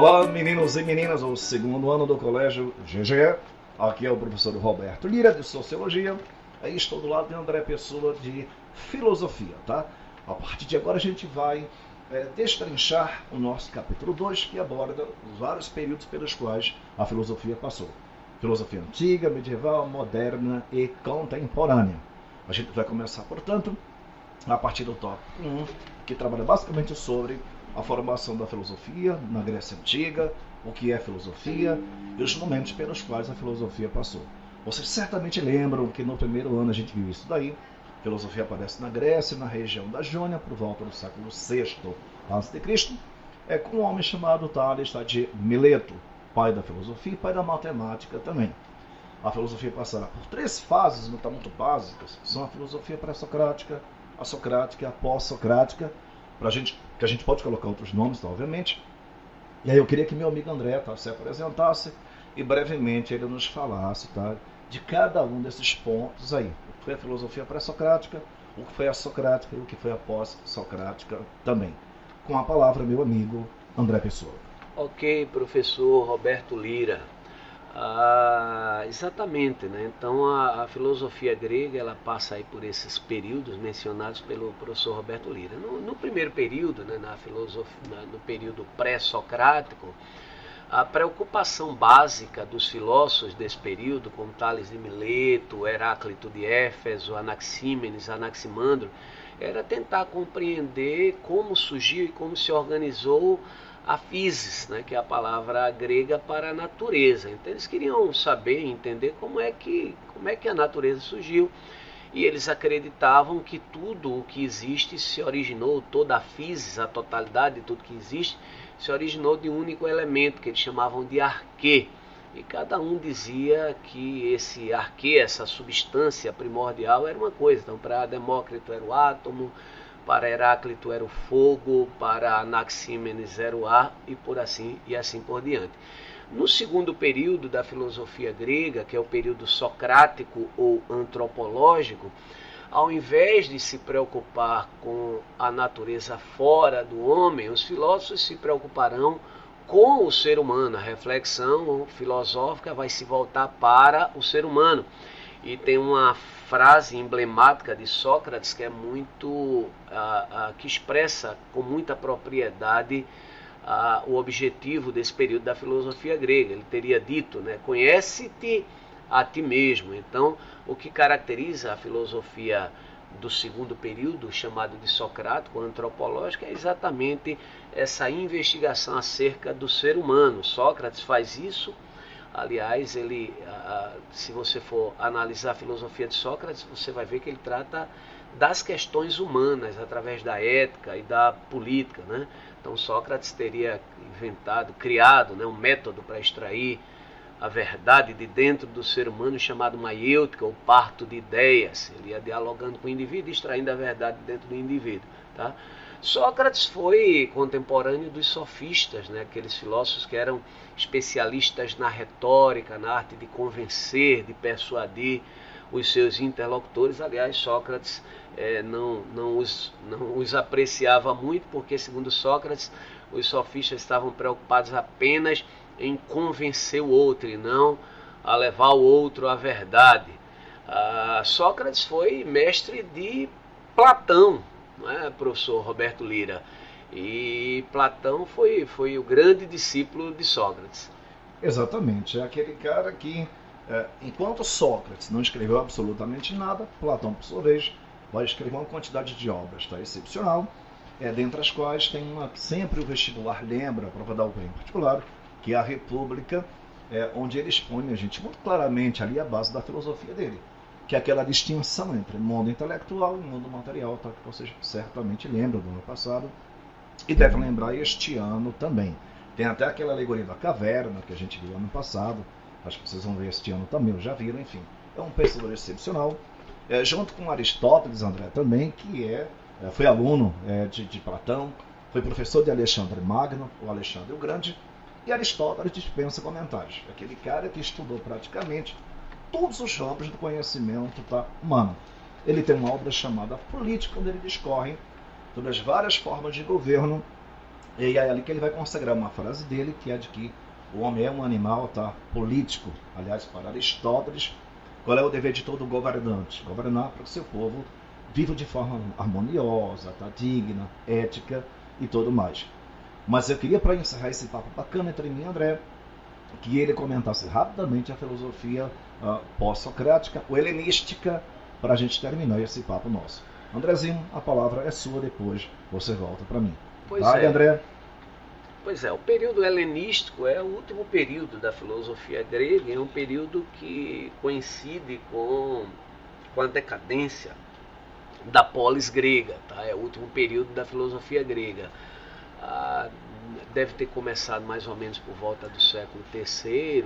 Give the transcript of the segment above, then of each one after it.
Olá, meninos e meninas do segundo ano do colégio GG. Aqui é o professor Roberto Lira, de Sociologia. Aí estou do lado de André Pessoa, de Filosofia, tá? A partir de agora a gente vai é, destrinchar o nosso capítulo 2, que aborda os vários períodos pelos quais a filosofia passou. Filosofia antiga, medieval, moderna e contemporânea. A gente vai começar, portanto, a partir do tópico 1, que trabalha basicamente sobre a formação da filosofia na Grécia Antiga, o que é filosofia e os momentos pelos quais a filosofia passou. Vocês certamente lembram que no primeiro ano a gente viu isso daí. A filosofia aparece na Grécia, na região da Jônia, por volta do século VI a.C., é com um homem chamado Tales de Mileto, pai da filosofia e pai da matemática também. A filosofia passará por três fases muito, muito básicas. São a filosofia pré-socrática, a socrática e a pós-socrática, pra gente, que a gente pode colocar outros nomes, obviamente. E aí eu queria que meu amigo André tá, se apresentasse e brevemente ele nos falasse tá, de cada um desses pontos aí. O que foi a filosofia pré-socrática, o que foi a socrática e o que foi a pós-socrática também. Com a palavra, meu amigo André Pessoa. Ok, professor Roberto Lira. Ah, exatamente, né? Então a, a, filosofia grega ela passa aí por esses períodos mencionados pelo professor Roberto Lira. No, no primeiro período, né, na filosofia, no período pré-socrático, a preocupação básica dos filósofos desse período, como Tales de Mileto, Heráclito de Éfeso, Anaxímenes, Anaximandro, era tentar compreender como surgiu e como se organizou a physis, né, que é a palavra grega para natureza. Então eles queriam saber, entender como é que, como é que a natureza surgiu. E eles acreditavam que tudo o que existe se originou, toda a physis, a totalidade de tudo que existe, se originou de um único elemento que eles chamavam de arquê. E cada um dizia que esse arquê, essa substância primordial, era uma coisa. Então, para Demócrito era o átomo, para Heráclito era o fogo, para Anaxímenes era o ar e por assim e assim por diante. No segundo período da filosofia grega, que é o período socrático ou antropológico, ao invés de se preocupar com a natureza fora do homem, os filósofos se preocuparão com o ser humano. A reflexão filosófica vai se voltar para o ser humano. E tem uma frase emblemática de Sócrates que é muito que expressa com muita propriedade o objetivo desse período da filosofia grega. Ele teria dito, né, conhece-te a ti mesmo. Então, o que caracteriza a filosofia do segundo período, chamado de socrático, antropológico, é exatamente essa investigação acerca do ser humano. Sócrates faz isso Aliás, ele, se você for analisar a filosofia de Sócrates, você vai ver que ele trata das questões humanas através da ética e da política, né? Então Sócrates teria inventado, criado, né, um método para extrair a verdade de dentro do ser humano chamado maiêutica, ou parto de ideias. Ele ia dialogando com o indivíduo, extraindo a verdade dentro do indivíduo, tá? Sócrates foi contemporâneo dos sofistas, né? aqueles filósofos que eram especialistas na retórica, na arte de convencer, de persuadir os seus interlocutores. Aliás, Sócrates é, não, não, os, não os apreciava muito, porque, segundo Sócrates, os sofistas estavam preocupados apenas em convencer o outro e não a levar o outro à verdade. Ah, Sócrates foi mestre de Platão, é, professor Roberto Lira? E Platão foi, foi o grande discípulo de Sócrates. Exatamente, é aquele cara que, é, enquanto Sócrates não escreveu absolutamente nada, Platão, por sua vez, vai escrever uma quantidade de obras tá, excepcional, é, dentre as quais tem uma sempre o vestibular lembra, a prova da UEM em particular, que é a República, é, onde ele expõe a gente muito claramente ali a base da filosofia dele que é aquela distinção entre mundo intelectual e mundo material, tá? que vocês certamente lembram do ano passado, e devem lembrar este ano também. Tem até aquela alegoria da caverna que a gente viu ano passado, acho que vocês vão ver este ano também, já viram, enfim. É um pensador excepcional, é, junto com Aristóteles, André, também, que é, é foi aluno é, de, de Platão, foi professor de Alexandre Magno, o Alexandre o Grande, e Aristóteles dispensa comentários. Aquele cara que estudou praticamente todos os campos do conhecimento tá, humano. Ele tem uma obra chamada Política, onde ele discorre sobre as várias formas de governo E é ali que ele vai consagrar uma frase dele, que é de que o homem é um animal tá, político. Aliás, para Aristóteles, qual é o dever de todo governante? Governar para o seu povo viva de forma harmoniosa, tá, digna, ética e tudo mais. Mas eu queria, para encerrar esse papo bacana entre mim e André, que ele comentasse rapidamente a filosofia uh, pós-socrática, ou helenística, para a gente terminar esse papo nosso. Andrezinho, a palavra é sua, depois você volta para mim. Pois Vai, é. André. Pois é, o período helenístico é o último período da filosofia grega, é um período que coincide com, com a decadência da polis grega, tá? é o último período da filosofia grega. Ah, deve ter começado mais ou menos por volta do século III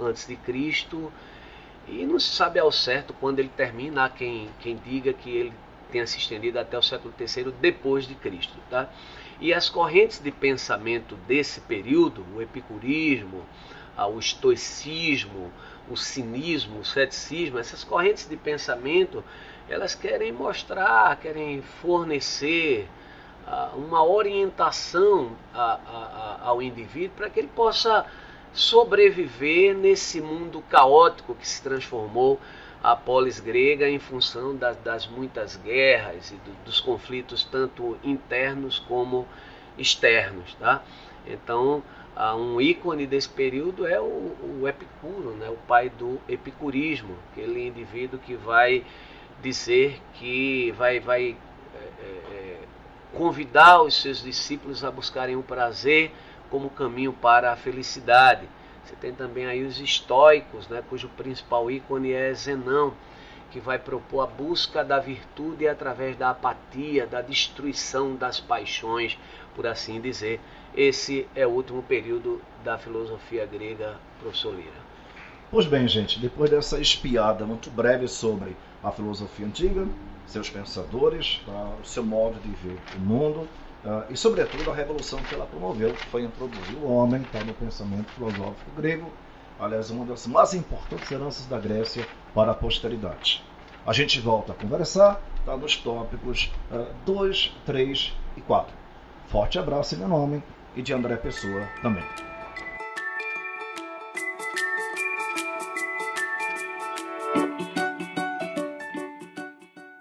antes de Cristo e não se sabe ao certo quando ele termina. Há quem, quem diga que ele tenha se estendido até o século III depois de Cristo, tá? E as correntes de pensamento desse período, o epicurismo, o estoicismo, o cinismo, o ceticismo, essas correntes de pensamento, elas querem mostrar, querem fornecer uh, uma orientação a, a, a, ao indivíduo para que ele possa sobreviver nesse mundo caótico que se transformou a polis grega em função das, das muitas guerras e do, dos conflitos tanto internos como externos, tá? Então, um ícone desse período é o, o Epicuro, né? o pai do epicurismo, aquele indivíduo que vai dizer que vai, vai é, convidar os seus discípulos a buscarem o prazer como caminho para a felicidade. Você tem também aí os estoicos, né, cujo principal ícone é Zenão, que vai propor a busca da virtude através da apatia, da destruição das paixões, por assim dizer. Esse é o último período da filosofia grega, professor Lira. Pois bem, gente, depois dessa espiada muito breve sobre a filosofia antiga, seus pensadores, tá, o seu modo de ver o mundo, Uh, e, sobretudo, a revolução que ela promoveu, que foi introduzir o homem tá, no pensamento filosófico grego, aliás, uma das mais importantes heranças da Grécia para a posteridade. A gente volta a conversar tá, nos tópicos 2, uh, 3 e 4. Forte abraço em meu nome e de André Pessoa também.